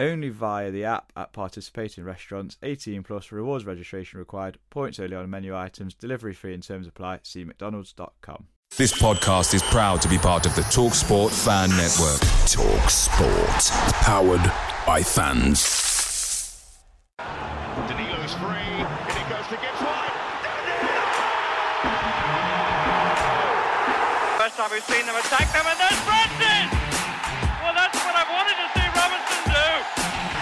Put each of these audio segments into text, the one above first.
Only via the app at participating restaurants. 18 plus rewards registration required. Points only on menu items. Delivery fee and terms apply. See McDonald's.com. This podcast is proud to be part of the TalkSport Fan Network. TalkSport, powered by fans. Danilo's free, and it goes to Gibbs White. First time we've seen them attack them, and there's Brandon! Well, that's what I wanted to see Robinson do.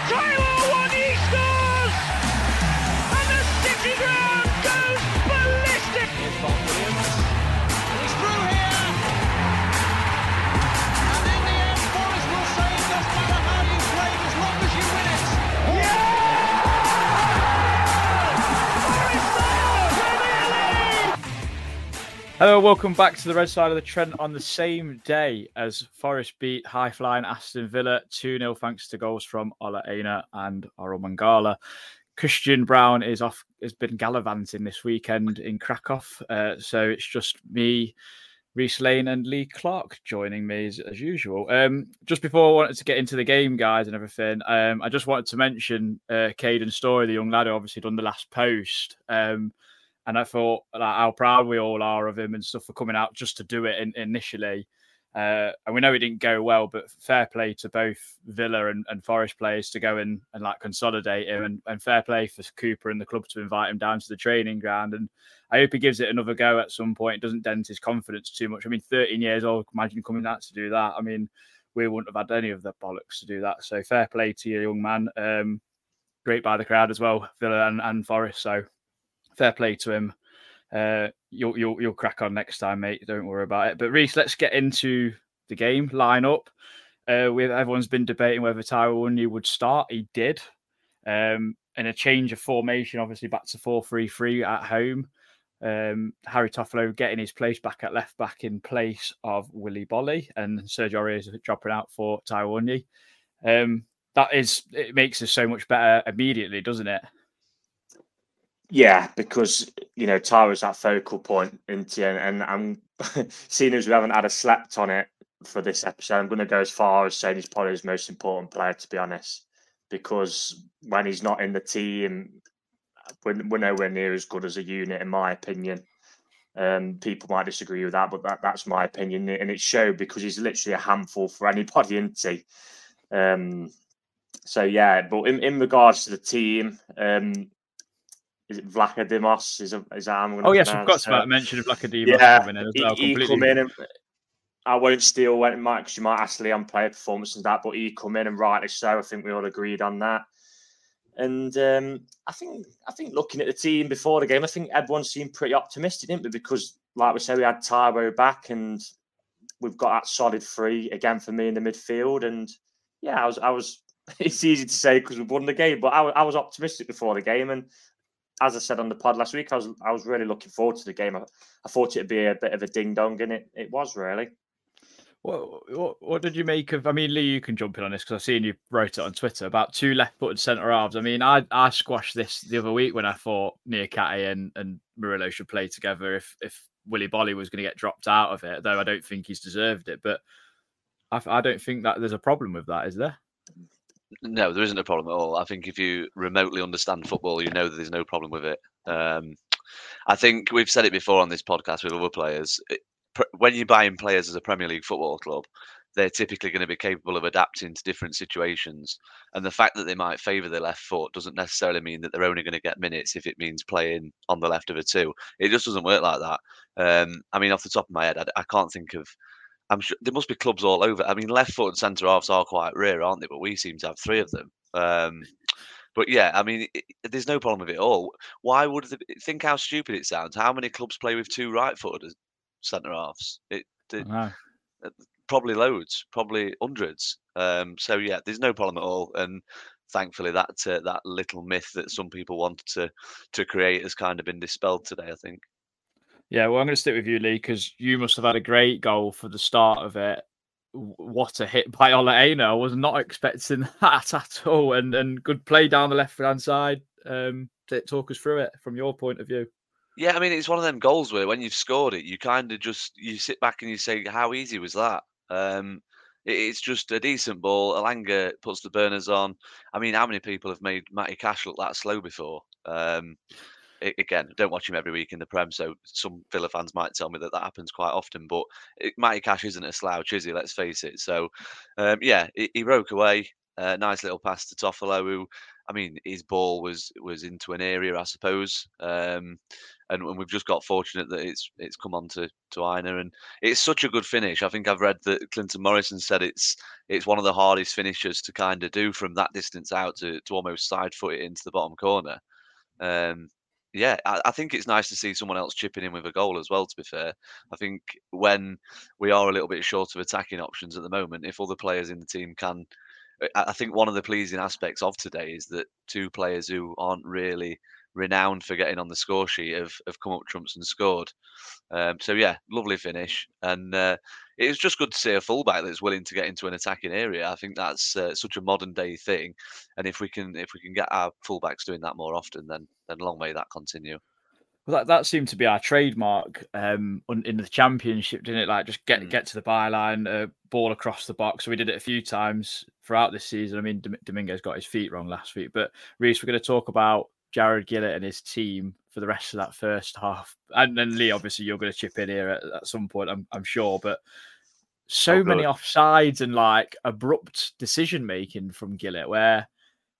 Tyler one, Hello, welcome back to the red side of the Trent on the same day as Forest beat high flying Aston Villa 2 0 thanks to goals from Ola Aina and Orel Mangala. Christian Brown is off, has been gallivanting this weekend in Krakow. Uh, so it's just me, Reiss Lane, and Lee Clark joining me as, as usual. Um, just before I wanted to get into the game, guys, and everything, um, I just wanted to mention uh, Story, the young lad who obviously done the last post. Um, and I thought like, how proud we all are of him and stuff for coming out just to do it in, initially. Uh, and we know it didn't go well, but fair play to both Villa and, and Forest players to go and, and like consolidate him, and, and fair play for Cooper and the club to invite him down to the training ground. And I hope he gives it another go at some point. Doesn't dent his confidence too much. I mean, 13 years old, imagine coming out to do that. I mean, we wouldn't have had any of the bollocks to do that. So fair play to you, young man. Um, great by the crowd as well, Villa and, and Forest. So fair play to him. Uh, you'll you'll you'll crack on next time, mate. Don't worry about it. But Reiss, let's get into the game lineup. Uh, with everyone's been debating whether Taiwo would start. He did. Um, and a change of formation, obviously back to four three three at home. Um, Harry Toffolo getting his place back at left back in place of Willy Boly, and Serge Aurier dropping out for Taiwo. Um, that is, it makes us so much better immediately, doesn't it? Yeah, because you know Taiwo's that focal point into and, and I'm seeing as we haven't had a slept on it for this episode, I'm going to go as far as saying he's probably his most important player, to be honest. Because when he's not in the team, we're, we're nowhere near as good as a unit, in my opinion. Um, people might disagree with that, but that, that's my opinion, and it showed because he's literally a handful for anybody, isn't he? Um, so yeah, but in, in regards to the team, um, is it Vlachodimos? Is, is I'm Oh yes, we've got to mention Vlachodimos yeah, coming in as well. he come in and I won't steal when Mike because you might ask Lee on player performance and that, but he come in and rightly so. I think we all agreed on that. And um, I think I think looking at the team before the game, I think everyone seemed pretty optimistic, didn't we? Because like we said, we had Taiwo back and we've got that solid three again for me in the midfield. And yeah, I was I was it's easy to say because we've won the game, but I, I was optimistic before the game and as I said on the pod last week, I was I was really looking forward to the game. I, I thought it'd be a bit of a ding dong, and it, it was really. What, what, what did you make of? I mean, Lee, you can jump in on this because I've seen you wrote it on Twitter about two left-footed centre halves. I mean, I I squashed this the other week when I thought Niakhaté and and Murillo should play together if if Willy Boly was going to get dropped out of it. Though I don't think he's deserved it, but I, I don't think that there's a problem with that, is there? No, there isn't a problem at all. I think if you remotely understand football, you know that there's no problem with it. Um, I think we've said it before on this podcast with other players. It, when you're buying players as a Premier League football club, they're typically going to be capable of adapting to different situations. And the fact that they might favour their left foot doesn't necessarily mean that they're only going to get minutes if it means playing on the left of a two. It just doesn't work like that. Um, I mean, off the top of my head, I, I can't think of. I'm sure there must be clubs all over. I mean, left foot and centre halves are quite rare, aren't they? But we seem to have three of them. Um, but yeah, I mean, it, there's no problem with it all. Why would think how stupid it sounds? How many clubs play with two right-footed centre halves? It, it probably loads, probably hundreds. Um, so yeah, there's no problem at all, and thankfully that uh, that little myth that some people wanted to to create has kind of been dispelled today. I think. Yeah, well, I'm going to stick with you, Lee, because you must have had a great goal for the start of it. What a hit by Ola Aina. I was not expecting that at all. And and good play down the left hand side. Um, talk us through it from your point of view. Yeah, I mean, it's one of them goals where when you've scored it, you kind of just you sit back and you say, "How easy was that?" Um, it, it's just a decent ball. Elanga puts the burners on. I mean, how many people have made Matty Cash look that slow before? Um, again, don't watch him every week in the Prem, so some Villa fans might tell me that that happens quite often. But it, Matty Cash isn't a slouch, is he? Let's face it. So, um, yeah, he, he, broke away. Uh, nice little pass to Toffolo, who, I mean, his ball was was into an area, I suppose. Um, and, and we've just got fortunate that it's it's come on to to Aina, and it's such a good finish. I think I've read that Clinton Morrison said it's it's one of the hardest finishes to kind of do from that distance out to to almost side foot it into the bottom corner. Um, yeah, I, I, think it's nice to see someone else chipping in with a goal as well. To be fair, I think when we are a little bit short of attacking options at the moment, if other players in the team can, I think one of the pleasing aspects of today is that two players who aren't really renowned for getting on the score sheet have, have come up trumps and scored. Um, so yeah, lovely finish, and uh, it was just good to see a fullback that's willing to get into an attacking area. I think that's uh, such a modern day thing, and if we can if we can get our fullbacks doing that more often, then then long may that continue. Well, that, that seemed to be our trademark um, in the championship, didn't it? Like just get mm. get to the byline, uh, ball across the box. So we did it a few times throughout this season. I mean, Dominguez got his feet wrong last week, but Reiss, we're going to talk about Jarred Gillett and his team for the rest of that first half. And then Lee, obviously, you're going to chip in here at, at some point, I'm, I'm sure. But so oh, many offsides and like abrupt decision making from Gillett, where,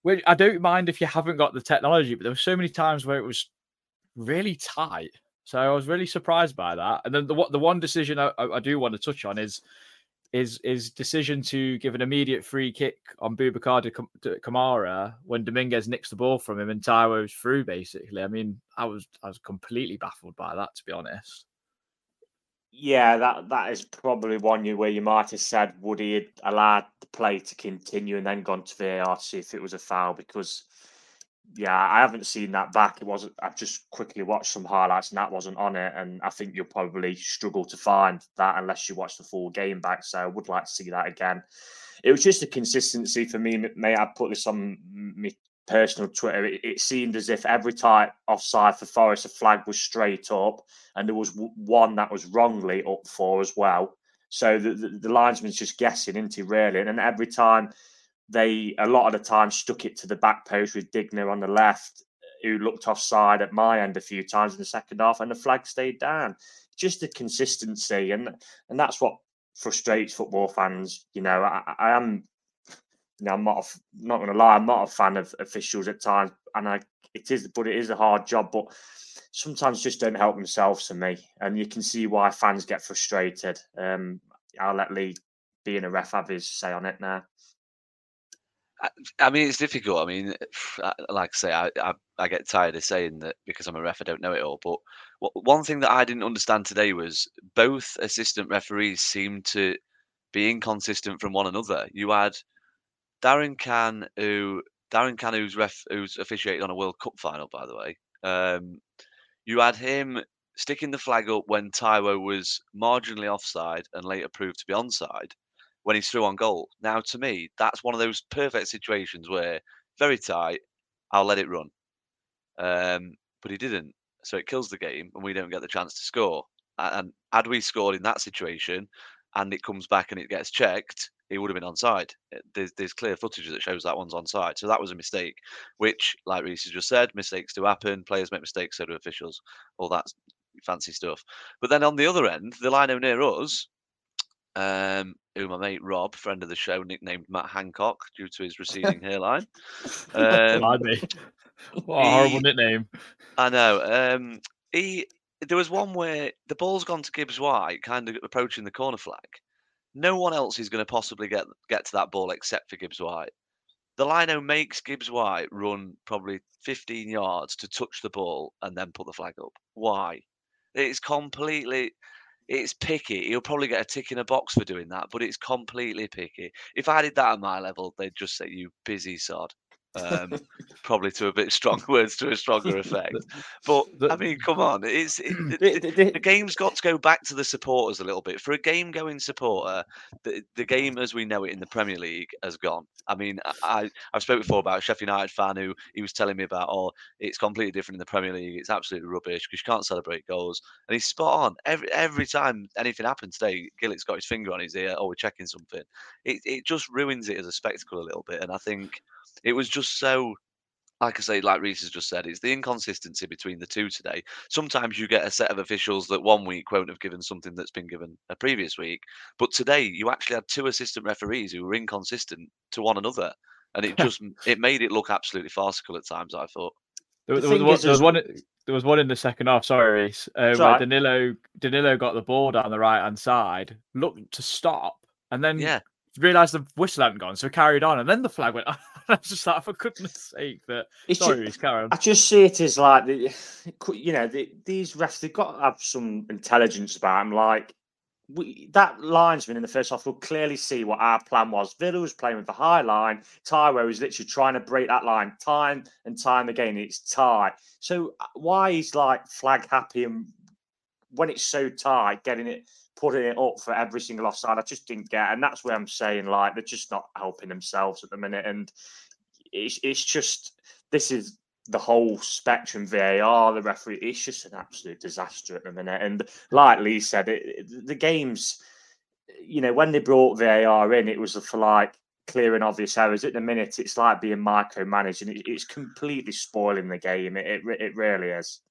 where I don't mind if you haven't got the technology, but there were so many times where it was really tight. So I was really surprised by that. And then the the one decision I, I do want to touch on is his his decision to give an immediate free kick on Boubacar Kamara when Dominguez nicks the ball from him and Taiwo's through. Basically, I mean, I was I was completely baffled by that, to be honest. Yeah, that that is probably one you where you might have said would he allowed the play to continue and then gone to VAR to see if it was a foul because yeah, I haven't seen that back. It wasn't. I've just quickly watched some highlights, and that wasn't on it. And I think you'll probably struggle to find that unless you watch the full game back. So I would like to see that again. It was just a consistency for me. May I put this on my personal Twitter? It, it seemed as if every time offside for Forest, a flag was straight up, and there was one that was wrongly up for as well. So the, the, the linesman's just guessing, isn't he? Really, and every time they a lot of the time stuck it to the back post with Digne on the left, who looked offside at my end a few times in the second half, and the flag stayed down. Just the consistency, and and that's what frustrates football fans. You know, I, I am, you know, I'm not a, not going to lie, I'm not a fan of officials at times, and I it is, but it is a hard job, but. Sometimes just don't help themselves to me, and you can see why fans get frustrated. Um, I'll let Lee, being a ref, have his say on it now. I, mean, it's difficult. I mean, like I say, I, I, I get tired of saying that because I'm a ref, I don't know it all. But one thing that I didn't understand today was both assistant referees seemed to be inconsistent from one another. You had Darren Cann, who Darren Cann, who's ref, who's officiated on a World Cup final, by the way. Um, you had him sticking the flag up when Taiwo was marginally offside and later proved to be onside when he's through on goal. Now, to me, that's one of those perfect situations where very tight, I'll let it run. Um, but he didn't. So it kills the game and we don't get the chance to score. And had we scored in that situation and it comes back and it gets checked, he would have been onside. Eh, there's, there's clear footage that shows that one's onside. So that was a mistake, which, like Reiss has just said, mistakes do happen. Players make mistakes, so do officials. All that fancy stuff. But then on the other end, the line near us, um, who my mate Rob, friend of the show, nicknamed Matt Hancock due to his receding hairline. Um, what a horrible he- nickname. I know. Um, he there was one where the ball's gone to Gibbs White, kind of approaching the corner flag. No one else is going to possibly get get to that ball except for Gibbs White. The lino makes Gibbs White run probably 15 yards to touch the ball and then put the flag up. Why? It's completely. It's picky. He'll probably get a tick in a box for doing that, but it's completely picky. If I did that at my level, they'd just say you busy sod. Um, probably to a bit strong words to a stronger effect. But I mean, come on, it's it, the, the- game's got to go back to the supporters a little bit. For a game-going supporter, the, the game as we know it in the Premier League has gone. I mean, I- I I've spoken before about a Sheffield United fan who he was telling me about. Oh, it's completely different in the Premier League. It's absolutely rubbish because you can't celebrate goals. And he's spot on. Every every time anything happens today, Gillett's got his finger on his ear. Oh, we're checking something. It it just ruins it as a spectacle a little bit. And I think it was just so like I say, like Reiss has just said, it's the inconsistency between the two today. Sometimes you get a set of officials that one week won't have given something that's been given a previous week, but today you actually had two assistant referees who were inconsistent to one another, and it just it made it look absolutely farcical at times. I thought. There, The there was thing one, is there was one. There was one in the second half. Sorry, Reiss, uh, where alright. Danilo Danilo got the ball down the right hand side, looked to stop, and then Yeah. Realised the whistle hadn't gone, so carried on, and then the flag went. I was just like, for goodness sake, that It's sorry, ju- Reiss, carry on. I just see it as like the, you know, the, these refs they've got to have some intelligence about them. Like we, that linesman in the first half will clearly see what our plan was. Villa was playing with the high line. Taiwo was literally trying to break that line time and time again. It's tight. So uh, why is like flag happy and when it's so tight, getting it putting it up for every single offside? I just didn't get, and that's where I'm saying like they're just not helping themselves at the minute, and it's it's just this is the whole spectrum VAR, the referee. It's just an absolute disaster at the minute. And like Lee said, it, the games, you know, when they brought VAR in, it was for like clear and obvious errors. At the minute, it's like being micromanaged, and it, it's completely spoiling the game. It, it it really is.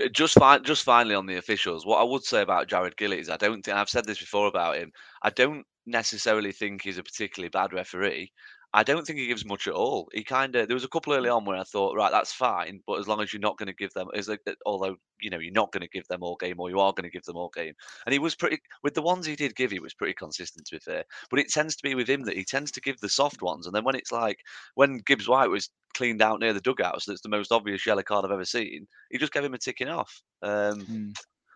Uh, Just fine, just finally on the officials. What I would say about Jarred Gillett is I don't think I've said this before about him. I don't necessarily think he's a particularly bad referee. I don't think he gives much at all. He kind of there was a couple early mm. on where I thought, right, that's fine, but as long as you're not going to give them, is like, that- although you know you're not going to give them all game, or you are going to give them all game, and he was pretty with the ones he did give, he was pretty consistent to be fair. But it tends to be with him that he tends to give the soft ones, and then when it's like when Gibbs White was cleaned out near the dugouts, that's the most obvious yellow card I've ever seen. He just gave him a ticking off. Um, hmm.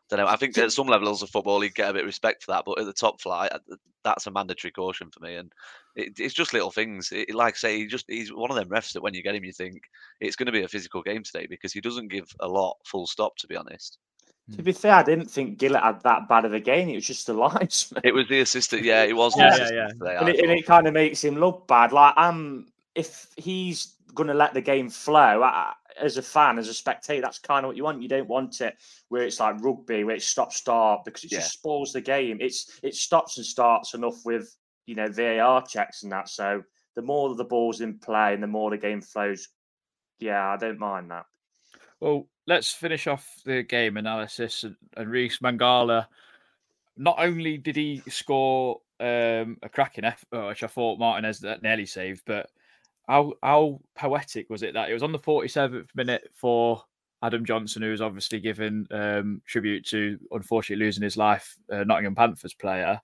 Don't know. I think at some levels of football, he'd get a bit of respect for that, but at the top flight, uh, that's a mandatory caution for me. And it, it's just little things. It, like I say, he just he's one of them refs that when you get him, you think it's going to be a physical game today because he doesn't give a lot. Full stop. To be honest, To be fair, I didn't think Gillett had that bad of a game. It was just the linesman. it was the assistant. Yeah, it was the Yeah, yeah, yeah. today. And it, and it kind of makes him look bad. Like I'm, if he's going to let the game flow, I, as a fan, as a spectator, that's kind of what you want. You don't want it where it's like rugby, where it's stop start because it Yeah. just spoils the game. It's it stops and starts enough with you know VAR checks and that. So the more the ball's in play and the more the game flows, yeah, I don't mind that. Well, let's finish off the game analysis. And, and Reiss Mangala, not only did he score um, a cracking effort, which I thought Martinez that nearly saved, but how how poetic was it that it was on the 47th minute for Adam Johnson, who was obviously given um, tribute to unfortunately losing his life, uh, Nottingham Panthers player.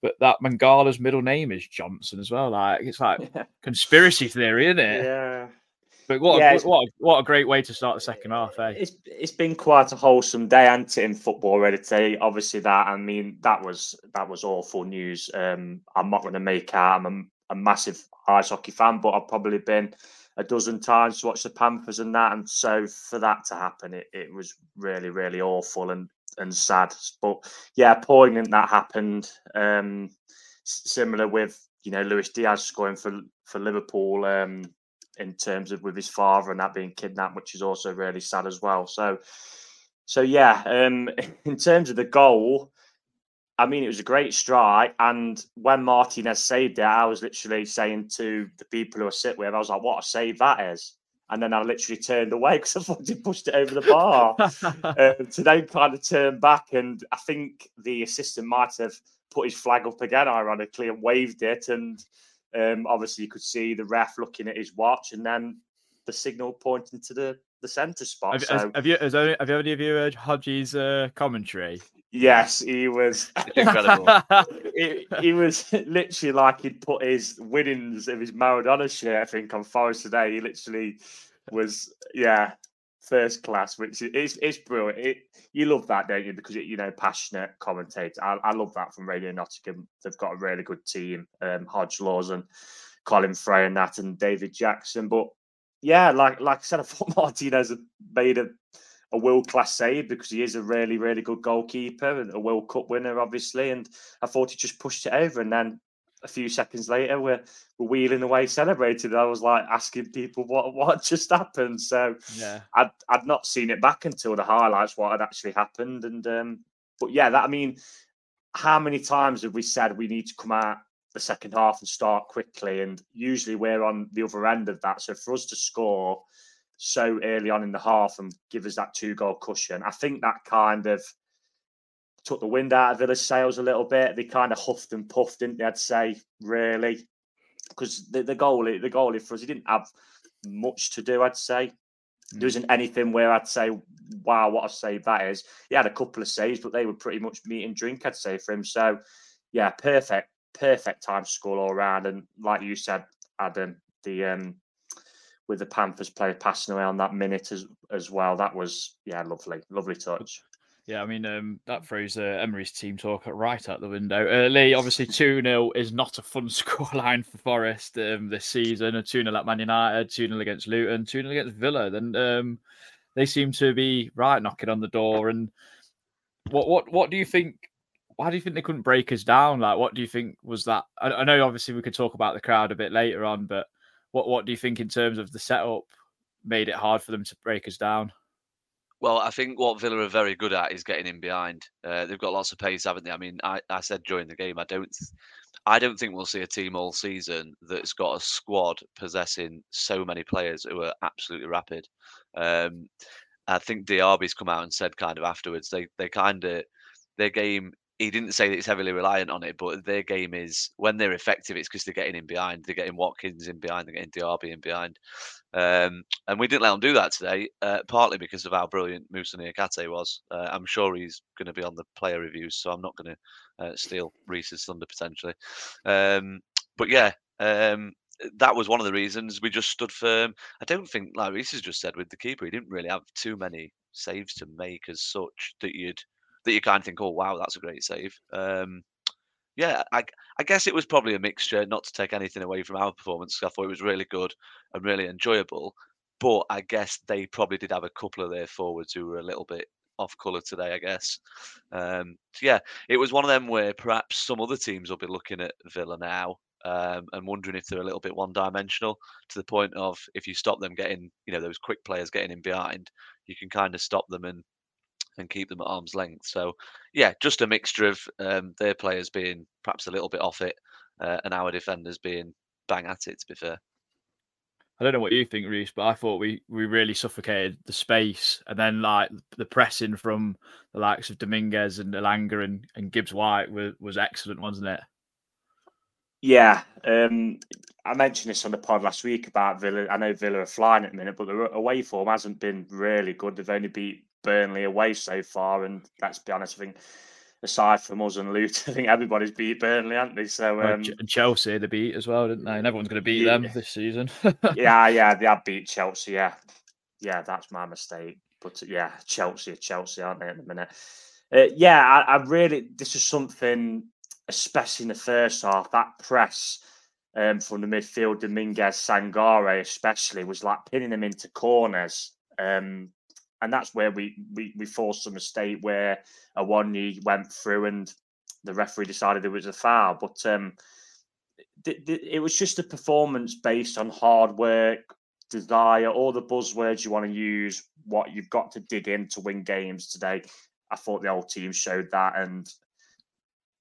But that Mangala's middle name is Johnson as well. Like it's like conspiracy theory, isn't it? Yeah. But what Yeah, a, what a, what a great way to start the second half, eh? It's it's been quite a wholesome day, hasn't it, in football already today. Obviously, that I mean that was that was awful news. Um, I'm not going to make out I'm a, massive ice hockey fan, but I've probably been a dozen times to watch the Panthers and that, and so for that to happen, it, it was really really awful and and sad. But yeah, poignant that happened. Um, similar with you know Luis Diaz scoring for for Liverpool. Um, in terms of with his father and that being kidnapped, which is also really sad as well. So, so yeah, um, in terms of the goal, I mean, it was a great strike. And when Martinez saved it, I was literally saying to the people who I sit with, I was like, what a save that is. And then I literally turned away because I thought he pushed it over the bar. uh, to then kind of turn back. And I think the assistant might have put his flag up again, ironically, and waved it. And um, obviously, you could see the ref looking at his watch, and then the signal pointing to the the centre spot. Have, so, has- have you has have any of you heard Hodges' uh, commentary? Yes, he was. Incredible. he, he was literally like he'd put his winnings of his Maradona shirt, I think, on Forest today. He literally was, yeah, first class, which is it's, it's brilliant. It, you love that, don't you? Because it, you know, passionate commentator. I, I love that from Radio Nottingham. They've got a really good team. Um, Hodge Laws and Colin Fray and that, and David Jackson. But yeah, like like I said, I thought Martinez had made a a world class save because he is a really, really good goalkeeper and a World Cup winner, obviously. And I thought he just pushed it over. And then a few seconds later, we're, we're wheeling away celebrating. I was like asking people what, what just happened. So Yeah. I'd, I'd not seen it back until the highlights, what had actually happened. And, um, but yeah, that, I mean, how many times have we said we need to come out the second half and start quickly? And usually we're on the other end of that. So for us to score, so early on in the half and give us that two goal cushion. I think that kind of took the wind out of Villa's sails a little bit. They kind of huffed and puffed, didn't they? I'd say, really, because the, the goalie, the goalie for us, he didn't have much to do. I'd say there isn't anything where I'd say, "Wow, what a save that is." He had a couple of saves, but they were pretty much meat and drink. I'd say for him. So, yeah, perfect, perfect time to score all around. And like you said, Adam, the um, with the Panthers player passing away on that minute as as well. That was yeah, lovely, lovely touch. Yeah, I mean, um, that throws uh, Emery's team talk right out the window. Uh, Lee, obviously, 2 0 is not a fun scoreline for Forest um, this season. A 2 0 at Man United, 2 0 against Luton, 2 0 against Villa. Then um, they seem to be right knocking on the door. And what what what do you think? Why do you think they couldn't break us down? Like, what do you think was that? I, I know, obviously, we could talk about the crowd a bit later on, but what what do you think in terms of the setup made it hard for them to break us down? Well, I think what Villa are very good at is getting in behind. Uh, they've got lots of pace, haven't they? I mean, I, I said during the game, I don't, I don't think we'll see a team all season that's got a squad possessing so many players who are absolutely rapid. Um, I think Diaby's come out and said kind of afterwards they they kind of their game. He didn't say that it's heavily reliant on it, but their game is when they're effective, it's because they're getting in behind. They're getting Watkins in behind. They're getting Diaby in behind. Um, and we didn't let him do that today, uh, partly because of how brilliant Moussa Niakhaté was. Uh, I'm sure he's going to be on the player reviews, so I'm not going to uh, steal Reiss's thunder potentially. Um, but yeah, um, that was one of the reasons we just stood firm. I don't think, like Reiss has just said, with the keeper, he didn't really have too many saves to make as such that you'd that you kind of think, oh wow, that's a great save. Um, yeah, I, I guess it was probably a mixture, not to take anything away from our performance, I thought it was really good and really enjoyable. But I guess they probably did have a couple of their forwards who were a little bit off colour today, I guess. Um, so yeah, it was one of them where perhaps some other teams will be looking at Villa now um, and wondering if they're a little bit one dimensional to the point of if you stop them getting, you know, those quick players getting in behind, you can kind of stop them and and keep them at arm's length. So, yeah, just a mixture of um, their players being perhaps a little bit off it uh, and our defenders being bang at it, to be fair. I don't know what you think, Reiss, but I thought we we really suffocated the space, and then like the pressing from the likes of Dominguez and Elanga and, and Gibbs White was, was excellent, wasn't it? Yeah, um, I mentioned this on the pod last week about Villa. I know Villa are flying at the minute, but their away form hasn't been really good. They've only beat Burnley away so far, and let's be honest, I think aside from us and Luton, I think everybody's beat Burnley, haven't they? So um, and Chelsea they beat as well, didn't they? And everyone's going to beat Yeah. them this season. yeah, yeah, they have beat Chelsea. Yeah, yeah, that's my mistake. But uh, yeah, Chelsea, are Chelsea, aren't they at the minute? Uh, yeah, I, I really. This is something, especially in the first half. That press um, from the midfield, Dominguez, Sangare, especially, was like pinning them into corners. Um, and that's where we, we we forced a mistake where Awoniyi went through and the referee decided it was a foul. But um, it was just a performance based on hard work, desire, all the buzzwords you want to use, what you've got to dig in to win games today. I thought the whole team showed that, and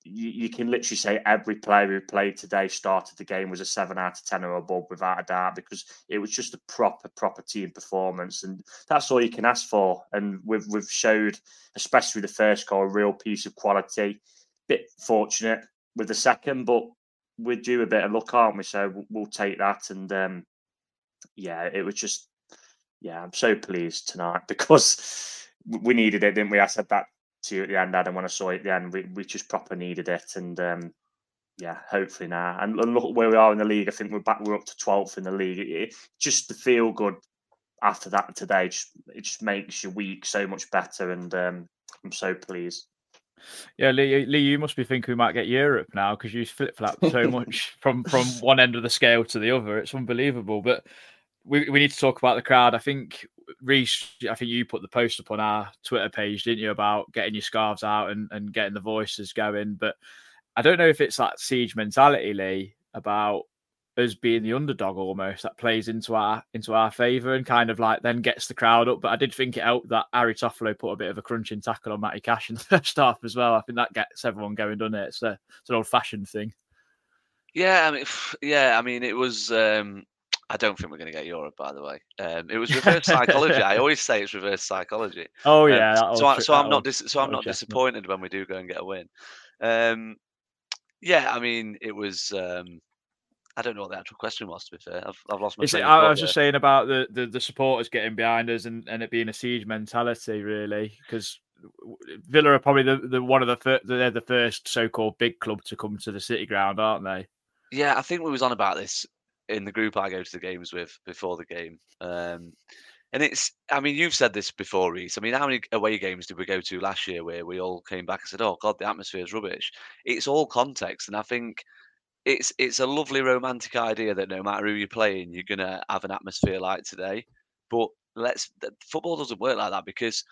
you, you can literally say every player who played today started the game was a seven out of ten or above without a doubt because it was just a proper proper team performance, and that's all you can ask for. And we've we've showed, especially the first goal, a real piece of quality bit fortunate with the second, but we're due a bit of luck, aren't we? So we'll, we'll take that. And um, yeah, it was just yeah, I'm so pleased tonight because we needed it, didn't we? I said that to you at the end, Adam, when I saw it at the end. We, we just proper needed it. And um, yeah, hopefully now. And look where we are in the league. I think we're back, we're up to 12th in the league. It, just to feel good after that today, just, it just makes your week so much better. And um, I'm so pleased. Yeah, Lee, Lee, you must be thinking we might get Europe now because you flip flap so much from from one end of the scale to the other. It's unbelievable. But we, we need to talk about the crowd. I think Reiss, I think you put the post up on our Twitter page, didn't you, about getting your scarves out and, and getting the voices going. But I don't know if it's that siege mentality, Lee, about us being the underdog almost that plays into our into our favour and kind of like then gets the crowd up. But I did think it helped that Harry Toffolo put a bit of a crunching tackle on Matty Cash in the first half as well. I think that gets everyone going, doesn't it? It's, a, it's an old fashioned thing. Yeah, I mean, yeah, I mean, it was. Um, I don't think we're going to get Europe, by the way. Um, it was reverse psychology. I always say it's reverse psychology. Oh yeah. Um, so, I, so I'm not dis- so I'm not disappointed when we do go and get a win. Um, yeah, I mean, it was. Um, I don't know what the actual question was. To be fair, I've, I've lost my. It, I, was just saying about the, the, the supporters getting behind us and, and it being a siege mentality, really, because Villa are probably the, the one of the fir- they're the first so-called big club to come to the City Ground, aren't they? Yeah, I think we was on about this in the group I go to the games with before the game. Um, and it's, I mean, you've said this before, Reiss. I mean, how many away games did we go to last year where we all came back and said, "Oh God, the atmosphere is rubbish." It's all context, and I think it's it's a lovely romantic idea that no matter who you're playing, you're gonna have an atmosphere like today. But let's football doesn't work like that because,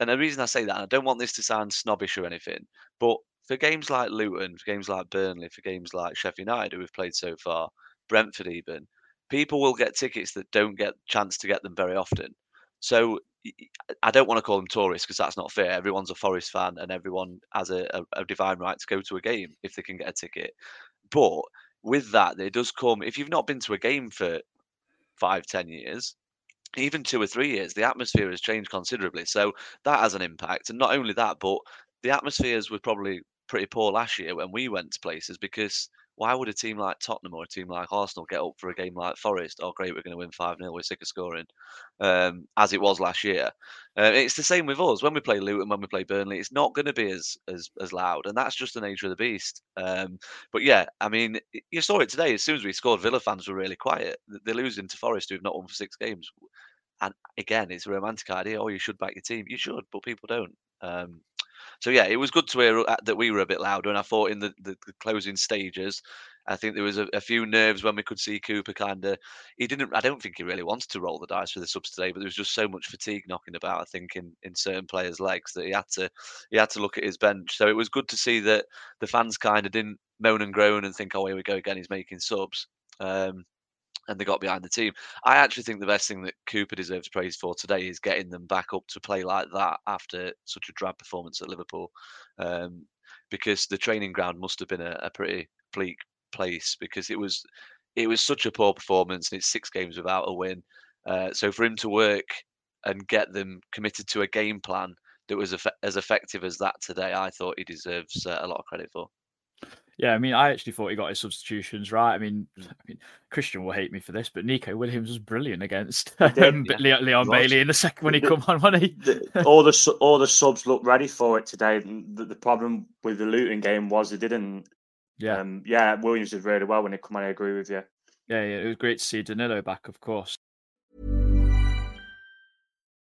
and the reason I say that, I don't want this to sound snobbish or anything, but for games like Luton, for games like Burnley, for games like Sheffield United, who we've played so far, Brentford even, people will get tickets that don't get chance to get them very often. So I don't want to call them tourists because that's not fair. Everyone's a Forest fan and everyone has a, a, a, divine right to go to a game if they can get a ticket. But with that, there does come if you've not been to a game for five, ten years, even two or three years, the atmosphere has changed considerably. So that has an impact. And not only that, but the atmospheres were probably pretty poor last year when we went to places because why would a team like Tottenham or a team like Arsenal get up for a game like Forest? Oh, great, we're going to win 5 0, we're sick of scoring, um, as it was last year. Uh, it's the same with us. When we play Luton, when we play Burnley, it's not going to be as, as as loud, and that's just the nature of the beast. Um, but yeah, I mean, you saw it today. As soon as we scored, Villa fans were really quiet. They're losing to Forest, who've not won for six games. And again, it's a romantic idea. Oh, you should back your team. You should, but people don't. Um, so yeah, it was good to hear uh, that we were a bit louder. And I thought in the, the, the closing stages, I think there was a, a, few nerves when we could see Cooper kind of. He didn't. I don't think he really wanted to roll the dice for the subs today, but there was just so much fatigue knocking about. I think in, in certain players' legs that he had to he had to look at his bench. So it was good to see that the fans kind of didn't moan and groan and think, "Oh, here we go again. He's making subs." Um, and they got behind the team. I actually think the best thing that Cooper deserves praise for today is getting them back up to play like that after such a drab performance at Liverpool, um, because the training ground must have been a, a, pretty bleak place because it was it was such a poor performance and it's six games without a win. Uh, so for him to work and get them committed to a game plan that was as effective as that today, I thought he deserves uh, a lot of credit for. Yeah, I mean, I actually thought he got his substitutions right. I mean, I mean, Christian will hate me for this, but Neco Williams was brilliant against did, yeah. Leon, Bailey in the second when he come on, wasn't he? The, all the all the subs looked ready for it today. The, the problem with the Luton game was they didn't. Yeah, um, yeah. Williams did really well when he come on. I agree with you. Yeah, yeah. It was great to see Danilo back, of course.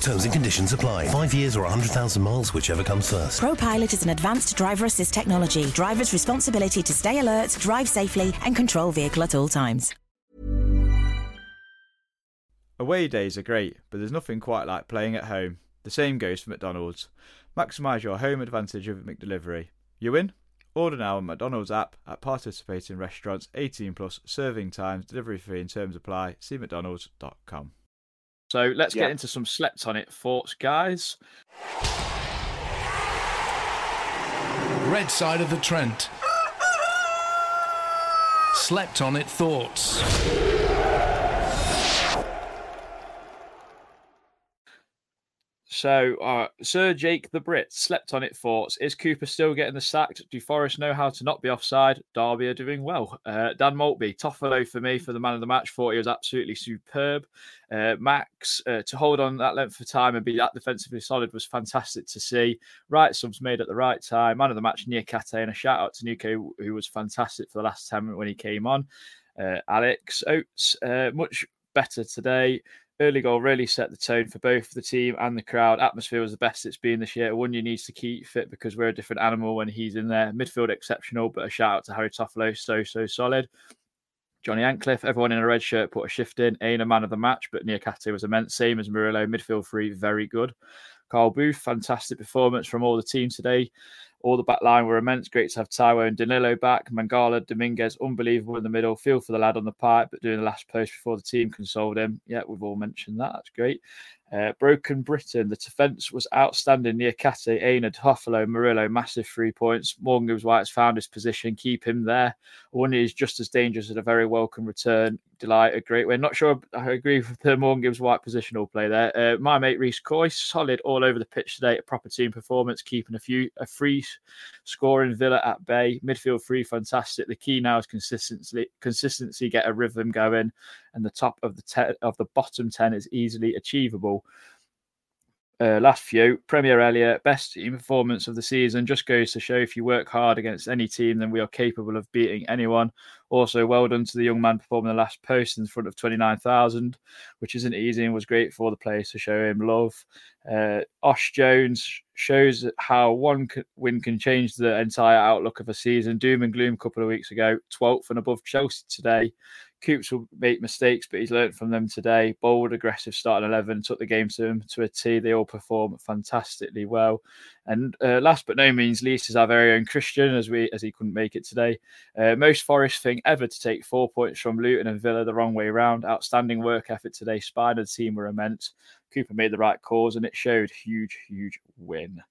Terms and conditions apply. Five years or 100,000 miles, whichever comes first. ProPilot is an advanced driver assist technology. Driver's responsibility to stay alert, drive safely, and control vehicle at all times. Away days are great, but there's nothing quite like playing at home. The same goes for McDonald's. Maximise your home advantage with McDelivery. You in? Order now on McDonald's app at participating restaurants 18 plus serving times, delivery fee and terms apply. See McDonald's.com. So let's Yeah. get into some slept on it thoughts, guys. Red side of the Trent. Slept on it thoughts. So, uh, Sir Jake the Brit slept on it. Thoughts: Is Cooper still getting the sack? Do Forest know how to not be offside? Derby are doing well. Uh, Dan Maltby, Toffolo for me for the man of the match. Thought he was absolutely superb. Uh, Max uh, to hold on that length of time and be that defensively solid was fantastic to see. Right subs made at the right time. Man of the match, Niakhaté, and a shout out to Nico who was fantastic for the last ten when he came on. Uh, Alex Oates, uh, much better today. Early goal really set the tone for both the team and the crowd. Atmosphere was the best it's been this year. One you needs to keep fit because we're a different animal when he's in there. Midfield exceptional, but a shout out to Harry Toffolo, so so solid. Johnny Ancliffe, everyone in a red shirt put a shift in. Ain't a man of the match, but Niakhaté was immense. Same as Murillo, midfield three, very good. Carl Booth, fantastic performance from all the team today. All the back line were immense. Great to have Taiwo and Danilo back. Mangala, Dominguez, unbelievable in the middle. Feel for the lad on the pipe, but doing the last post before the team consoled him. Yeah, we've all mentioned that. That's great. Uh, Broken Britain, the defence was outstanding. Niakhaté, Aina, Toffolo, Murillo, massive three points. Morgan Gibbs White's found his position, keep him there. One is just as dangerous at a very welcome return. Delight, a great win. Not sure I agree with the Morgan Gibbs White positional play there. Uh, my mate Reese Coy, solid all over the pitch today. A proper team performance, keeping a few a free scoring Villa at bay. Midfield free, fantastic. The key now is consistency. Consistency, get a rhythm going, and the top of the te- of the bottom ten is easily achievable. Uh, last few Premier Elliott, best team performance of the season, just goes to show if you work hard against any team, then we are capable of beating anyone. Also, well done to the young man performing the last post in front of 29,000, which isn't easy and was great for the players to show him love. Uh, Osh Jones shows how one win can change the entire outlook of a season. Doom and gloom a couple of weeks ago, 12th and above Chelsea today. Coops will make mistakes, but he's learned from them today. Bold, aggressive starting 11, took the game to him to a T. They all perform fantastically well. And uh, last but no means least is our very own Christian, as we as he couldn't make it today. Uh, most Forest thing ever to take four points from Luton and Villa the wrong way round. Outstanding work effort today. Spine and team were immense. Cooper made the right calls, and it showed. Huge, huge win.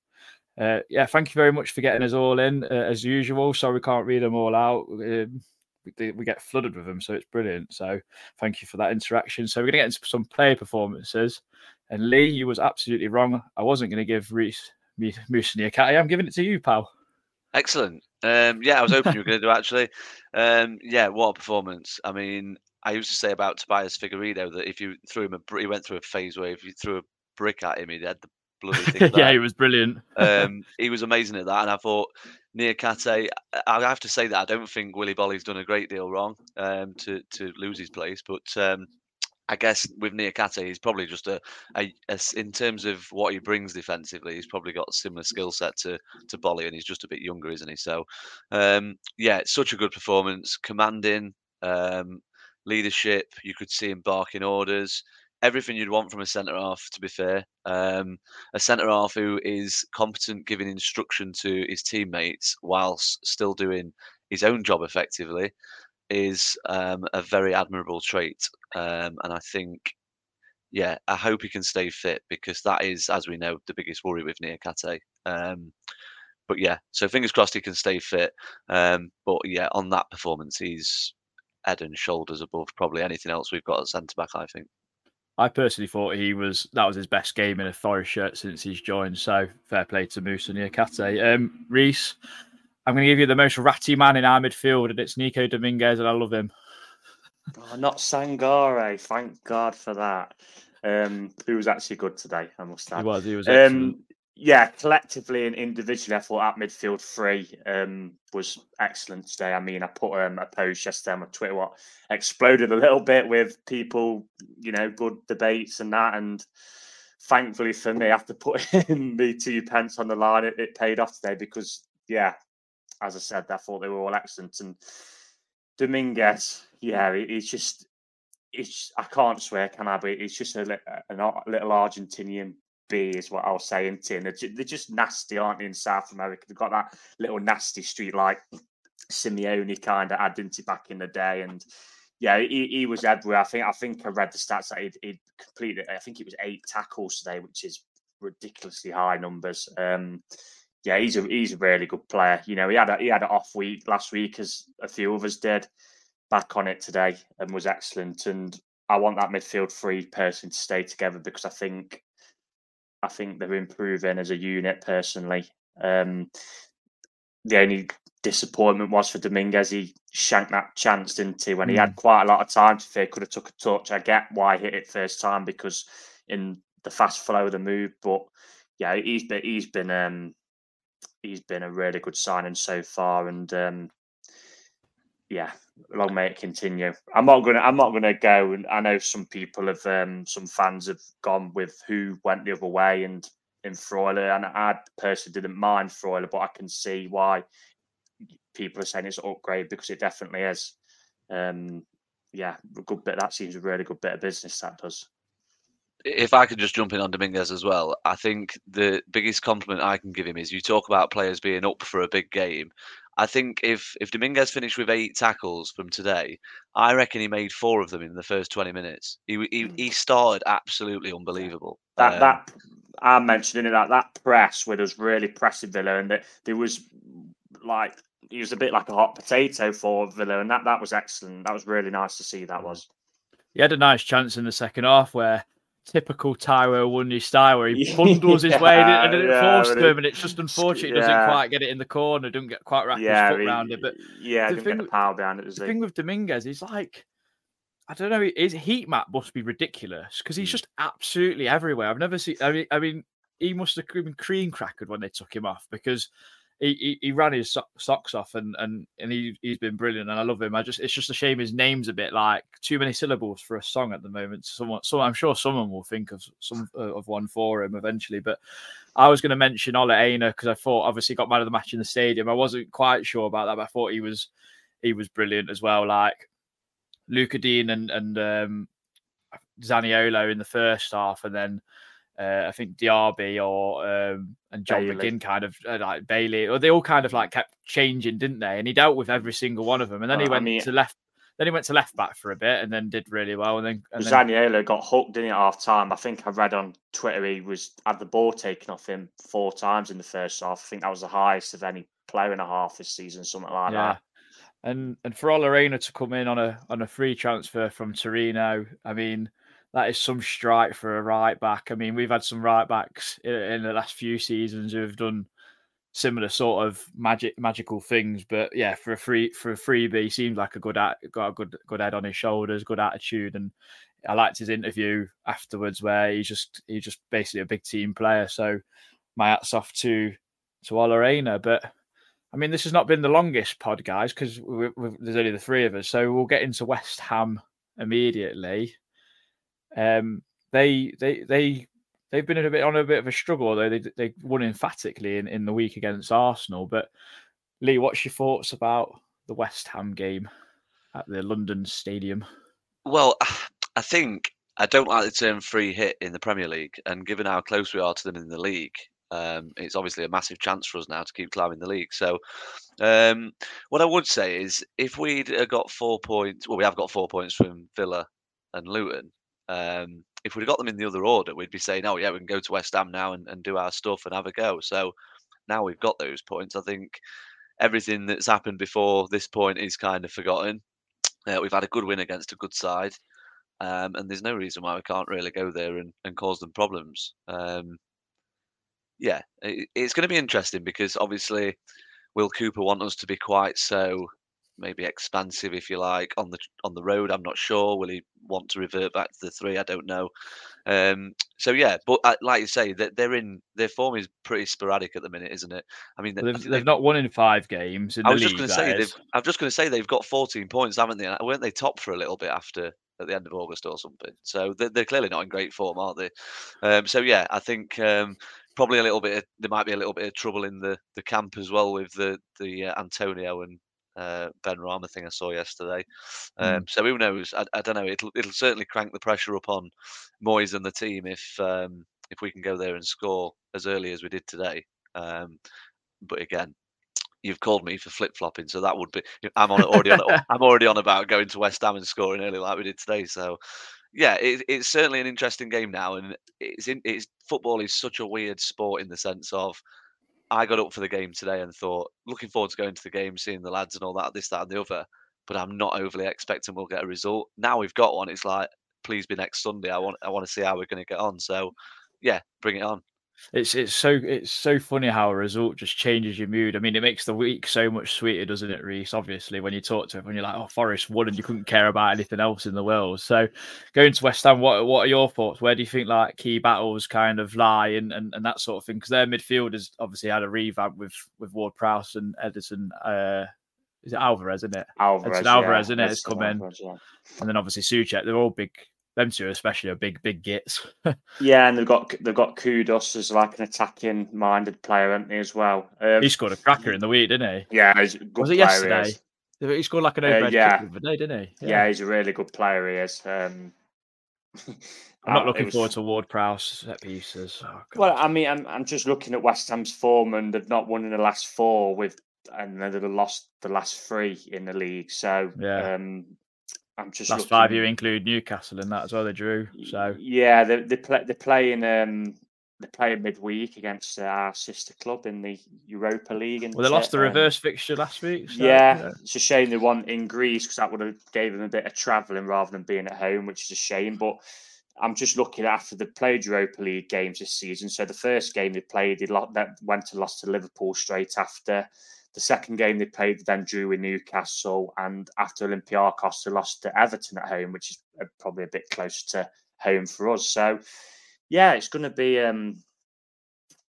Uh, yeah, thank you very much for getting us all in uh, as usual. Sorry we can't read them all out. Um, we, we get flooded with them, so it's brilliant. So thank you for that interaction. So we're going to get into some player performances. And Lee, you was absolutely wrong. I wasn't going to give Reiss me Musa a cat. I'm giving it to you, pal. Excellent. Um, yeah, I was hoping you were going to do actually. Um, yeah, what a performance. I mean, I used to say about Tobias Figueiredo that if you threw him a, he went through a phase where if you threw a brick at him, he had the bloody thing. yeah, he was brilliant. um, he was amazing at that, and I thought Niakhaté. I have to say that I don't think Willy Boly's done a great deal wrong um, to to lose his place, but um, I guess with Niakhaté, he's probably just a, a, a in terms of what he brings defensively, he's probably got a similar skill set to to Bolly, and he's just a bit younger, isn't he? So, um, yeah, it's such a good performance, commanding. Um, leadership you could see him barking orders everything you'd want from a centre half to be fair um, a centre half who is competent giving instruction to his teammates whilst still doing his own job effectively is um, a very admirable trait. Um, and I think, yeah, I hope he can stay fit because that is, as we know, the biggest worry with Niakhaté. Um, but yeah, so fingers crossed he can stay fit. Um, but yeah, on that performance, he's head and shoulders above probably anything else we've got at centre back. I think. I personally thought he was that was his best game in a Forest shirt since he's joined. So fair play to Moussa Niakhaté. Um, Reiss, I'm going to give you the most ratty man in our midfield, and it's Nico Dominguez, and I love him. Oh, not Sangare. Thank God for that. Um, who was actually good today, I must add. He was, he was. Um, yeah, collectively and individually, I thought at midfield three um, was excellent today. I mean, I put um, a post yesterday on Twitter what exploded a little bit with people, you know, good debates and that. And thankfully for me, after putting the two pence on the line, it, it paid off today because, yeah, as I said, I thought they were all excellent. And Dominguez, yeah, he's just, it's I can't swear, can I? But it's just a, a a little Argentinian be, is what I'll say. And they're, they're just nasty, aren't they? In South America, they've got that little nasty street like Simeone kind of identity back in the day, and yeah, he, he was everywhere. I think I think I read the stats that he'd, he'd completed. I think it was eight tackles today, which is ridiculously high numbers. Um, yeah, he's a he's a really good player. You know, he had a he had an off week last week, as a few others did. Back on it today and was excellent. And I want that midfield three person to stay together because I think I think they're improving as a unit personally. Um, the only disappointment was for Dominguez. He shanked that chance, didn't he? When he had quite a lot of time to fit, could have took a touch. I get why he hit it first time because in the fast flow of the move. But yeah, he's been he's been um, he's been a really good signing so far, and um, yeah, long may it continue. I'm not gonna I'm not gonna go, and I know some people have um, some fans have gone with who went the other way and in Freuler, and I personally didn't mind Freuler, but I can see why people are saying it's an upgrade because it definitely is. Um, yeah, a good bit. That seems a really good bit of business. That does. If I could just jump in on Dominguez as well, I think the biggest compliment I can give him is you talk about players being up for a big game. I think if if Dominguez finished with eight tackles from today, I reckon he made four of them in the first twenty minutes. He he, he started absolutely unbelievable. That Um, that I'm mentioning it that that press where was really pressing Villa and that there was like he was a bit like a hot potato for Villa and that that was excellent. That was really nice to see. That was. He had a nice chance in the second half where typical Taiwo Awoniyi style where he Yeah, bundles his way and then it yeah, forced him and it's just unfortunate he yeah. doesn't quite get it in the corner, doesn't get quite wrap Yeah, his foot he- around it. But yeah, the didn't thing get the it. The he? thing with Dominguez is like I don't know, his heat map must be ridiculous because he's hmm. just absolutely everywhere. I've never seen. I mean, I mean, he must have been cream crackered when they took him off because he, he, ran his so- socks off and and and he he's been brilliant and I love him. I just it's just a shame his name's a bit like too many syllables for a song at the moment. Someone, so I'm sure someone will think of some uh, of one for him eventually. But I was going to mention Ola Aina because I thought obviously got man of the match in the stadium. I wasn't quite sure about that, but I thought he was he was brilliant as well. Like Lucas Digne and and um, Zaniolo in the first half, and then uh, I think Diaby or um, and John Bailey. McGinn kind of uh, like Bailey, or they all kind of like kept changing, didn't they? And he dealt with every single one of them, and then he Uh, I went mean- to left. Then he went to left back for a bit, and then did really well. And then, and then got hooked in at half time. I think I read on Twitter he was had the ball taken off him four times in the first half. I think that was the highest of any player in a half this season, something like yeah. that. And and for Ola Aina to come in on a on a free transfer from Torino, I mean, that is some strike for a right back. I mean, we've had some right backs in, in the last few seasons who have done similar sort of magic magical things, but yeah, for a free for a freebie, seems like a good got a good good head on his shoulders, good attitude, and I liked his interview afterwards where he's just he's just basically a big team player. So my hats off to to Ola Aina, but. I mean, this has not been the longest pod, guys, because there's only the three of us. So we'll get into West Ham immediately. Um, they they they they've been a bit on a bit of a struggle, although they they won emphatically in, in the week against Arsenal. But Lee, what's your thoughts about the West Ham game at the London Stadium? Well, I think I don't like the term free hit in the Premier League, and given how close we are to them in the league, um, it's obviously a massive chance for us now to keep climbing the league. So, um, what I would say is, if we'd got four points, well, we have got four points from Villa and Luton. Um, if we'd got them in the other order, we'd be saying, "Oh yeah, we can go to West Ham now and, and do our stuff and have a go." So now we've got those points. I think everything that's happened before this point is kind of forgotten. Uh, we've had a good win against a good side. Um, and there's no reason why we can't really go there and, and cause them problems. Um, yeah, it, it's going to be interesting because obviously, will Cooper want us to be quite so maybe expansive, if you like, on the on the road? I'm not sure. Will he want to revert back to the three? I don't know. Um, so yeah, but uh, like you say, that they're in their form is pretty sporadic at the minute, isn't it? I mean, Well, I they've, they've not won in five games. In i was the just going to say they've, i'm just going to say they've got 14 points, haven't they? Weren't they top for a little bit after at the end of August or something? So they're, they're clearly not in great form, aren't they? Um, so yeah, I think um, probably a little bit. Of, there might be a little bit of trouble in the, the camp as well with the the uh, Antonio and uh, Benrahma thing I saw yesterday. Um, So who knows? I, I don't know. It'll it'll certainly crank the pressure up on Moyes and the team if um, if we can go there and score as early as we did today. Um, but again, you've called me for flip flopping, so that would be I'm on already on I'm already on about going to West Ham and scoring early like we did today. So yeah, it, it's certainly an interesting game now, and it's in, it's football is such a weird sport in the sense of I got up for the game today and thought looking forward to going to the game, seeing the lads and all that, this, that, and the other. But I'm not overly expecting we'll get a result. Now we've got one. It's like please be next Sunday. I want I want to see how we're going to get on. So yeah, bring it on. It's it's so it's so funny how a result just changes your mood. I mean, it makes the week so much sweeter, doesn't it, Reiss? Obviously, when you talk to everyone, you're like, "Oh, Forest won," and you couldn't care about anything else in the world. So, going to West Ham, what what are your thoughts? Where do you think like key battles kind of lie, and and, and that sort of thing? Because their midfield has obviously had a revamp with with Ward Prowse and Edison. Uh, is it Alvarez, isn't it? Alvarez, Edson Alvarez, yeah. isn't it? It's come in, Alvarez, yeah. and then obviously Souček. They're all big. Them two, especially, are big, big gits. Yeah, and they've got they've got Kudus as like an attacking minded player, haven't they, as well? Um, he scored a cracker in the week, didn't he? yeah, he's a good Was it player, he yesterday? is. He scored like an Uh, overhead yeah. kick the day, didn't he? Yeah. he's a really good player. He is. Um, I'm not uh, looking was- forward to Ward Prowse set pieces. Oh, Well, I mean, I'm I'm just looking at West Ham's form, and they've not won in the last four with, and then they've lost the last three in the league. So Yeah. um, I'm just last looking, five you include Newcastle in that as well. They drew. So yeah, they they play they're playing um they play midweek against uh, our sister club in the Europa League. And well, they lost the reverse fixture last week. So, yeah, it's a shame they won in Greece because that would have gave them a bit of travelling rather than being at home, which is a shame. But I'm just looking after the played Europa League games this season. So the first game they played, they that went and lost to Liverpool straight after. The second game they played, then drew with Newcastle, and after Olympiacos, they lost to Everton at home, which is uh, probably a bit closer to home for us. So, yeah, it's going to be um,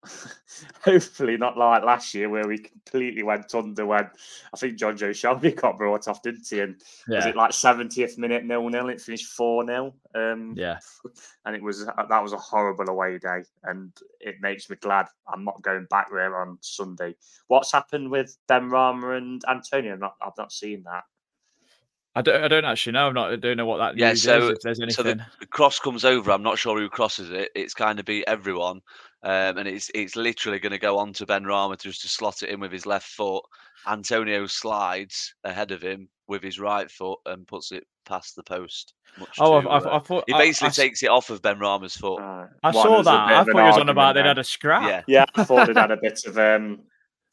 hopefully not like last year where we completely went under when I think Jonjo Shelvey got brought off, didn't he? And was it like 70th minute nil nil? It finished four 0 Um, yeah. and it was that was a horrible away day, and it makes me glad I'm not going back there on Sunday. What's happened with Benrahma and Antonio? I've not, I've not seen that. I don't. I don't actually know. I'm not. I don't know what that Yeah, news so- is. If there's So the, the cross comes over. I'm not sure who crosses it. It's kind of be everyone, um, and it's it's literally going to go on to Benrahma just to slot it in with his left foot. Antonio slides ahead of him with his right foot and puts it past the post. Oh, to, I, I, uh, I thought he I- basically takes it off of Benrahma's foot. Right. I Well, saw there was a that. I thought an he was on about they'd had a scrap. Yeah, Yeah, I thought they'd had a bit of um.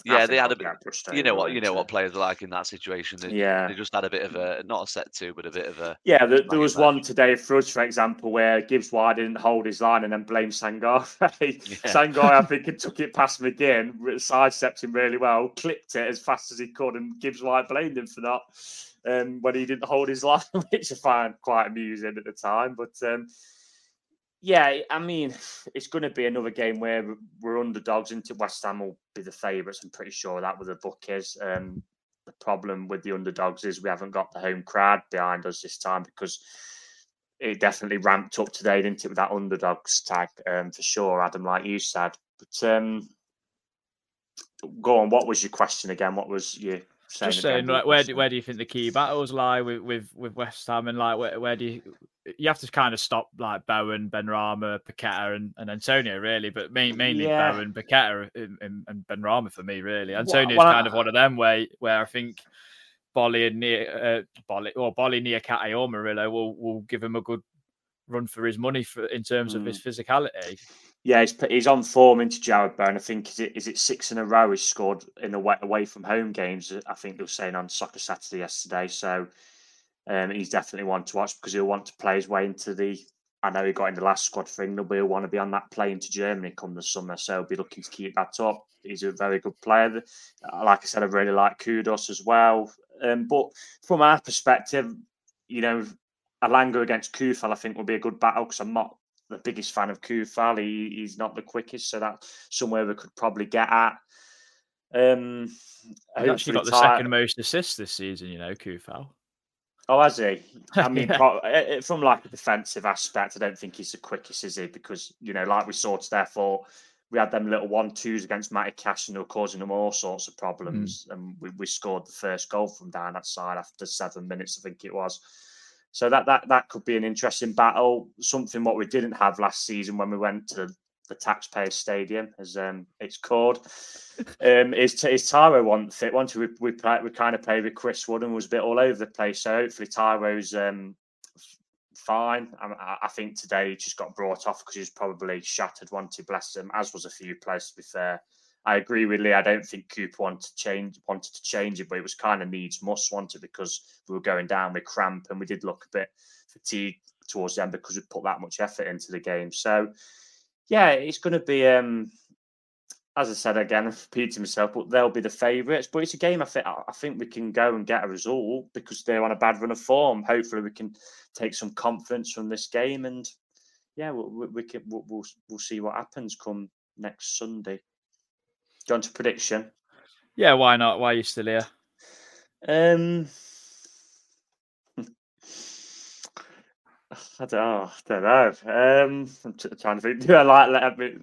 Yeah, they had a bit. You know what? You know what players are like in that situation. They, Yeah. they just had a bit of a not a set two, but a bit of a Yeah, there, there was one today for us, for example, where Gibbs White didn't hold his line and then blamed Sangaré. Sangaré, I think, took it past McGinn, re- sidestepped him really well, clipped it as fast as he could, and Gibbs White blamed him for that um, when he didn't hold his line, which I find quite amusing at the time. But um, yeah, I mean, it's going to be another game where we're underdogs into West Ham will be the favourites. I'm pretty sure that with the book is. Um, the problem with the underdogs is we haven't got the home crowd behind us this time because it definitely ramped up today, didn't it, with that underdogs tag um, for sure, Adam, like you said. But um, go on, what was your question again? What was you saying? Just saying, like, where do where do you think the key battles lie with with with West Ham and like where, where do you you have to kind of stop like Bowen, Benrahma, Paqueta, and, and Antonio really, but main, mainly Yeah. Bowen, Paqueta, and, and, and Benrahma for me really. Well- Antonio's well, kind of one of them where where I think Boly and near uh, Boly or Boly Niakhaté or Murillo will will give him a good run for his money for in terms of his Mm. physicality. Yeah, he's, he's on form into Jarrod Bowen. I think is it is it six in a row he's scored in away, away from home games. I think they were saying on Soccer Saturday yesterday. So um, he's definitely one to watch because he'll want to play his way into the. I know he got in the last squad for England, but he'll want to be on that plane to Germany come the summer. So he'll be looking to keep that up. He's a very good player. Like I said, I really like Kudus as well. Um, but from our perspective, you know, Elanga against Coufal, I think will be a good battle because I'm not the biggest fan of Coufal. He, he's not the quickest, so that's somewhere we could probably get at. Um, He's actually got the second most assists this season, you know, Coufal. Oh, has he? I mean, Yeah. eh, eh, from like a defensive aspect, I don't think he's the quickest, is he? Because you know, like we saw to I thought we had them little one twos against Matty Cash and they were causing them all sorts of problems. And we, we scored the first goal from down that side after seven minutes, I think it was. So that that that could be an interesting battle. Something what we didn't have last season when we went to the taxpayer stadium, as um, it's called. Um, is is Tyro one fit? Once we we, we kind of played with Chris Wood and was a bit all over the place. So hopefully Taiwo's um, fine. I, I, think today he just got brought off because he was probably shattered. Wanted to bless him, as was a few players. To be fair, I agree with Lee. I don't think Cooper wanted to change wanted to change it, but it was kind of needs must wanted because we were going down with cramp and we did look a bit fatigued towards the end because we put that much effort into the game. So yeah, it's going to be. Um, as I said again, repeating myself, but they'll be the favourites. But it's a game I think I think we can go and get a result because they're on a bad run of form. Hopefully, we can take some confidence from this game, and yeah, we, we can we'll, we'll, we'll see what happens come next Sunday. Go on to prediction. Yeah, why not? Why are you still here? Um, I don't, oh, I don't know. Um, I'm t- trying to think. Do I like let me?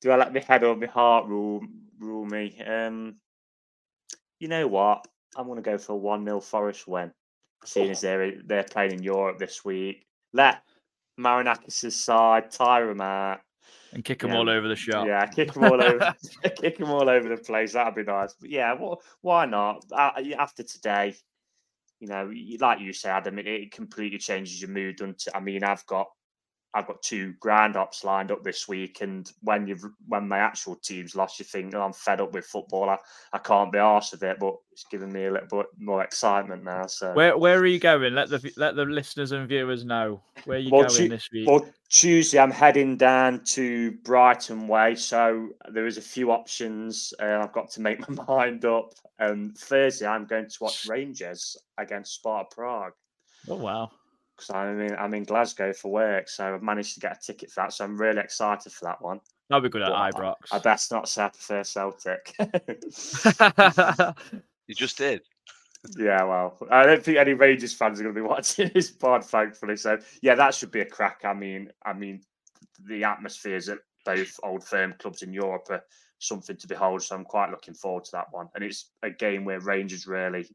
Do I let my head or my heart rule rule me? Um, you know what? I'm going to go for a one 0 Forest win, seeing as they're they're playing in Europe this week. Let Marinakis' side tire them out and kick them yeah. all over the shop. Yeah, kick them all over, kick them all over the place. That'd be nice. But yeah, well, why not? After today, you know, like you said, Adam, it, it completely changes your mood. I mean, I've got I've got two grand ops lined up this week, and when you've when my actual team's lost, you think, oh, I'm fed up with football. I, I can't be arsed with it, but it's giving me a little bit more excitement now. So where where are you going? Let the let the listeners and viewers know where you well, going this week. Well, Tuesday I'm heading down to Brighton way, so there is a few options. Uh, I've got to make my mind up. And Thursday I'm going to watch Rangers against Sparta Prague. Oh wow! Because I'm in I'm in Glasgow for work, so I've managed to get a ticket for that. So I'm really excited for that one. That'll be good at Ibrox. I, I best not say I prefer Celtic. you just did. Yeah, well, I don't think any Rangers fans are going to be watching this pod, thankfully. So yeah, that should be a crack. I mean, I mean, the atmospheres at both old firm clubs in Europe are something to behold. So I'm quite looking forward to that one. And it's a game where Rangers really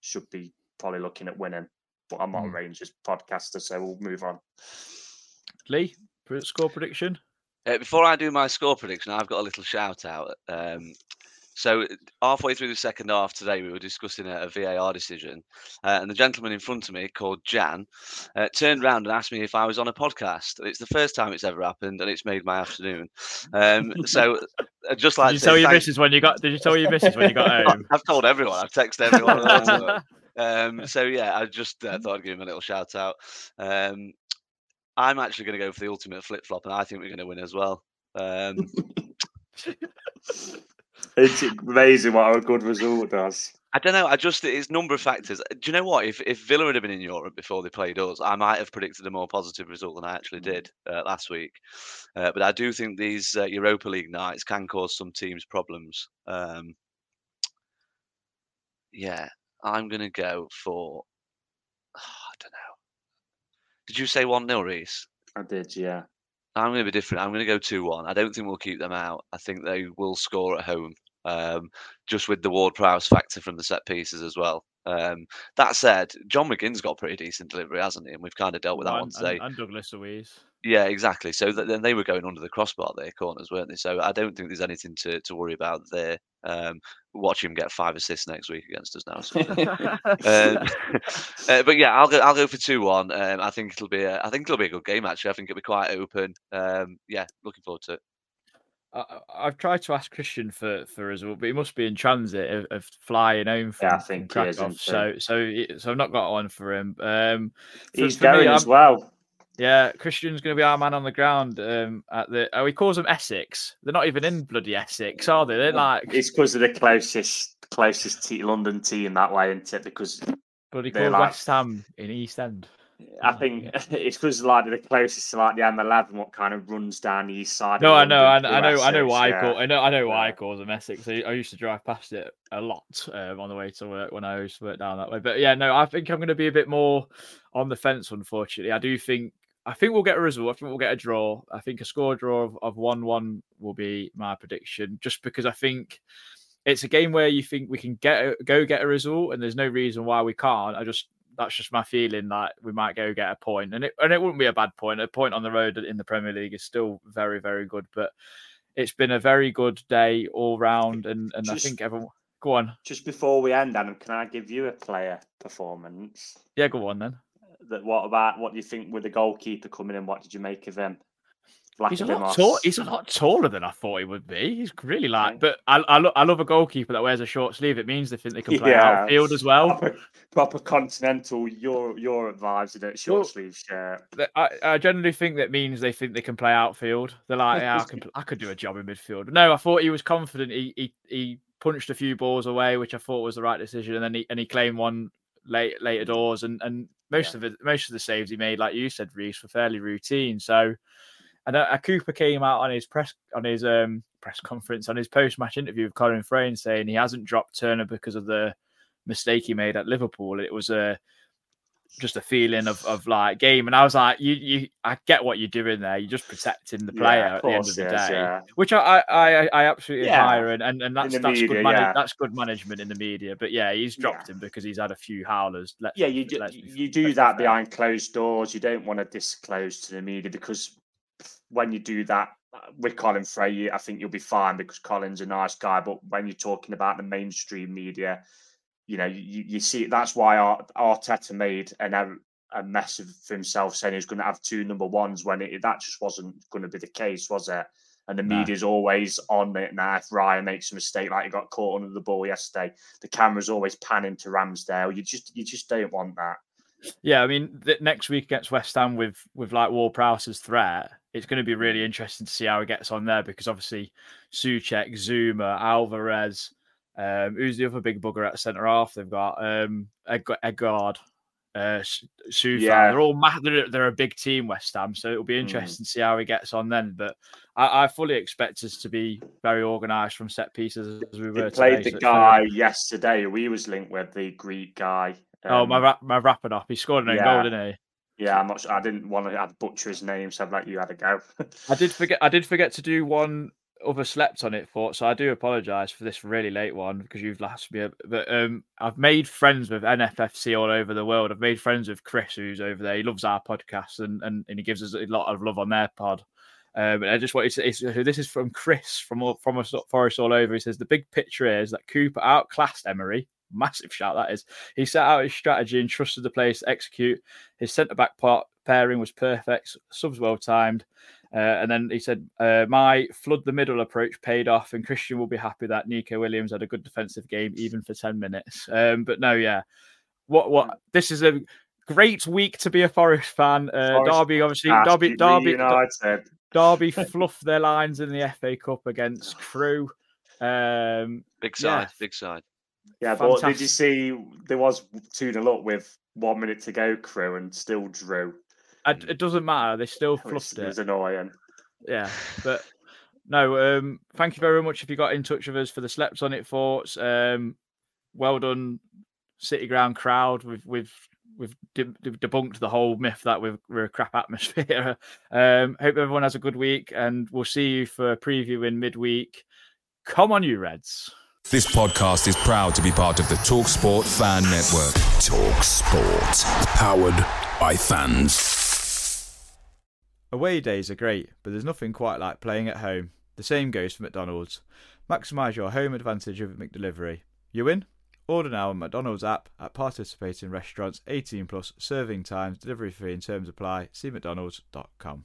should be probably looking at winning but I'm not mm. a hmm. Rangers podcaster, so we'll move on. Lee, score prediction. Uh, before I do my score prediction, I've got a little shout out. Um, so halfway through the second half today, we were discussing a, a VAR decision, uh, and the gentleman in front of me, called Jan, uh, turned around and asked me if I was on a podcast. It's the first time it's ever happened, and it's made my afternoon. Um, so, uh, just like did you tell your missus when you got? Did you tell your missus when you got home? I've told everyone. I've texted everyone. Um, so yeah, I just uh, thought I'd give him a little shout out. Um, I'm actually going to go for the ultimate flip flop, and I think we're going to win as well. Um, it's amazing what a good result does. I don't know. I just it's number of factors. Do you know what? If if Villa had been in Europe before they played us, I might have predicted a more positive result than I actually mm. did uh, last week. Uh, but I do think these uh, Europa League nights can cause some teams problems. Um, yeah, I'm going to go for. Oh, I don't know. Did you say 1 0, Reiss? I did, yeah. I'm going to be different. I'm going to go 2 1. I don't think we'll keep them out. I think they will score at home, um, just with the Ward Prowse factor from the set pieces as well. Um, that said, John McGinn's got pretty decent delivery, hasn't he? And we've kind of dealt with that one today. And, and Douglas Luiz. Yeah, exactly. So then they were going under the crossbar their corners, weren't they? So I don't think there's anything to, to worry about there. Um, watch him get five assists next week against us now. So. um, uh, but yeah, I'll go. I'll go for two one. Um, I think it'll be. A, I think it'll be a good game. Actually, I think it'll be quite open. Um, yeah, looking forward to it. I, have tried to ask Christian for for us, but he must be in transit of, of flying home from, yeah, I think from Krakow. So so so I've not got one for him. Um, He's for, going me, as well. Yeah, Christian's going to be our man on the ground um, at the. Oh, he calls them Essex. They're not even in bloody Essex, are they? They're like. It's because of the closest closest t- London team that way, isn't it? Because bloody called like, West Ham in East End. I think it's because like the closest to like the M11, what kind of runs down the east side. No, I know, I, I know, I know why yeah. I call. I know, I know why yeah. I call them Essex. I, I used to drive past it a lot um, on the way to work when I used to work down that way. But yeah, no, I think I'm going to be a bit more on the fence. Unfortunately, I do think I think we'll get a result. I think we'll get a draw. I think a score draw of, of 1 1 will be my prediction, just because I think it's a game where you think we can get a, go get a result, and there's no reason why we can't. I just that's just my feeling that we might go get a point, and it and it wouldn't be a bad point. A point on the road in the Premier League is still very very good, but it's been a very good day all round, and and Just- I think everyone. Go on, Just before we end, Adam, can I give you a player performance? yeah, go on then. That what about what do you think with the goalkeeper coming in? What did you make of him? He's a lot tall. He's a lot taller than I thought he would be. He's really like, Okay. but I I, lo- I love a goalkeeper that wears a short sleeve. It means they think they can play Yeah. outfield as well. proper, proper continental Euro, Europe vibes in it, short Well, sleeve shirt. I, I generally think that means they think they can play outfield. They're like, yeah, I, can, I could do a job in midfield. No, I thought he was confident. He, he he punched a few balls away, which I thought was the right decision, and then he and he claimed one late later doors, and and most of it, most of the saves he made, like you said, Reiss, were fairly routine. So, and uh, Cooper came out on his press on his um press conference on his post match interview with Colin Fray saying he hasn't dropped Turner because of the mistake he made at Liverpool. It was a just a feeling of, of like game. And I was like, you you I get what you're doing there. You're just protecting the player of at the end of the is, day. yeah. Which I I, I, absolutely Yeah. admire and, and, and that's that's media, good manage- yeah. that's good management in the media. But yeah, he's dropped him because he's had a few howlers. Let's, Yeah, you do, you do that behind closed doors. You don't want to disclose to the media because when you do that with Colin Fray, I think you'll be fine because Colin's a nice guy. But when you're talking about the mainstream media, you know, you, you see that's why Ar- Arteta made an, a, a mess of himself saying he was going to have two number ones when it, that just wasn't going to be the case, was it? And the No. media's always on it now. If Ryan makes a mistake, like he got caught under the ball yesterday, the camera's always panning to Ramsdale. You just you just don't want that. Yeah, I mean, the, next week against West Ham with with like Ward Prowse's threat, it's going to be really interesting to see how he gets on there because obviously Souček, Zouma, Alvarez, um, who's the other big bugger at centre half? They've got um, Ed- Edgard, uh, S- Soufal. Yeah. They're all ma- they're, they're a big team, West Ham, so it'll be Mm. interesting to see how he gets on then. But I, I fully expect us to be very organised from set pieces as we They played today. the so guy yesterday who he was linked with, the Greek guy. Oh, my Um, my wrapping up. He scored an yeah. goal, didn't he? Yeah, I'm not sure. I didn't want to I'd butcher his name, so I'd let you had a go. I did forget. I did forget to do one other slept on it for, so I do apologise for this really late one because you've last me. But um, I've made friends with NFFC all over the world. I've made friends with Chris, who's over there. He loves our podcast and and, and he gives us a lot of love on their pod. Um, and I just wanted to. It's, this is from Chris from from us Forest all over. He says the big picture is that Cooper outclassed Emery. Massive shout that is. He set out his strategy and trusted the players to execute. His centre back part pairing was perfect. Subs well timed. Uh, and then he said, uh, "My flood the middle approach paid off, and Christian will be happy that Neco Williams had a good defensive game, even for ten minutes." Um, but no, yeah, what what this is a great week to be a Forest fan. Uh, Forest Derby, obviously, Derby, Derby, United. Derby fluffed their lines in the FA Cup against Crewe. Um, Big Yeah. side, big side. Yeah, but did you see there was 2 0 up with one minute to go, Crewe, and still drew? I- it doesn't matter; they still It was, it was annoying. yeah but no um thank you very much if you got in touch with us for the slept on it thoughts. Um well done city ground crowd. We've we've we've de- de- debunked the whole myth that we're, we're a crap atmosphere. Um hope everyone has a good week and we'll see you for a preview in midweek. Come on you reds This podcast is proud to be part of the TalkSport Fan Network. TalkSport. Powered by fans. Away days are great, but there's nothing quite like playing at home. The same goes for McDonald's. Maximise your home advantage with McDelivery. You in? Order now on McDonald's app at participating restaurants 18 plus serving times, delivery fee and terms apply. See McDonald's.com.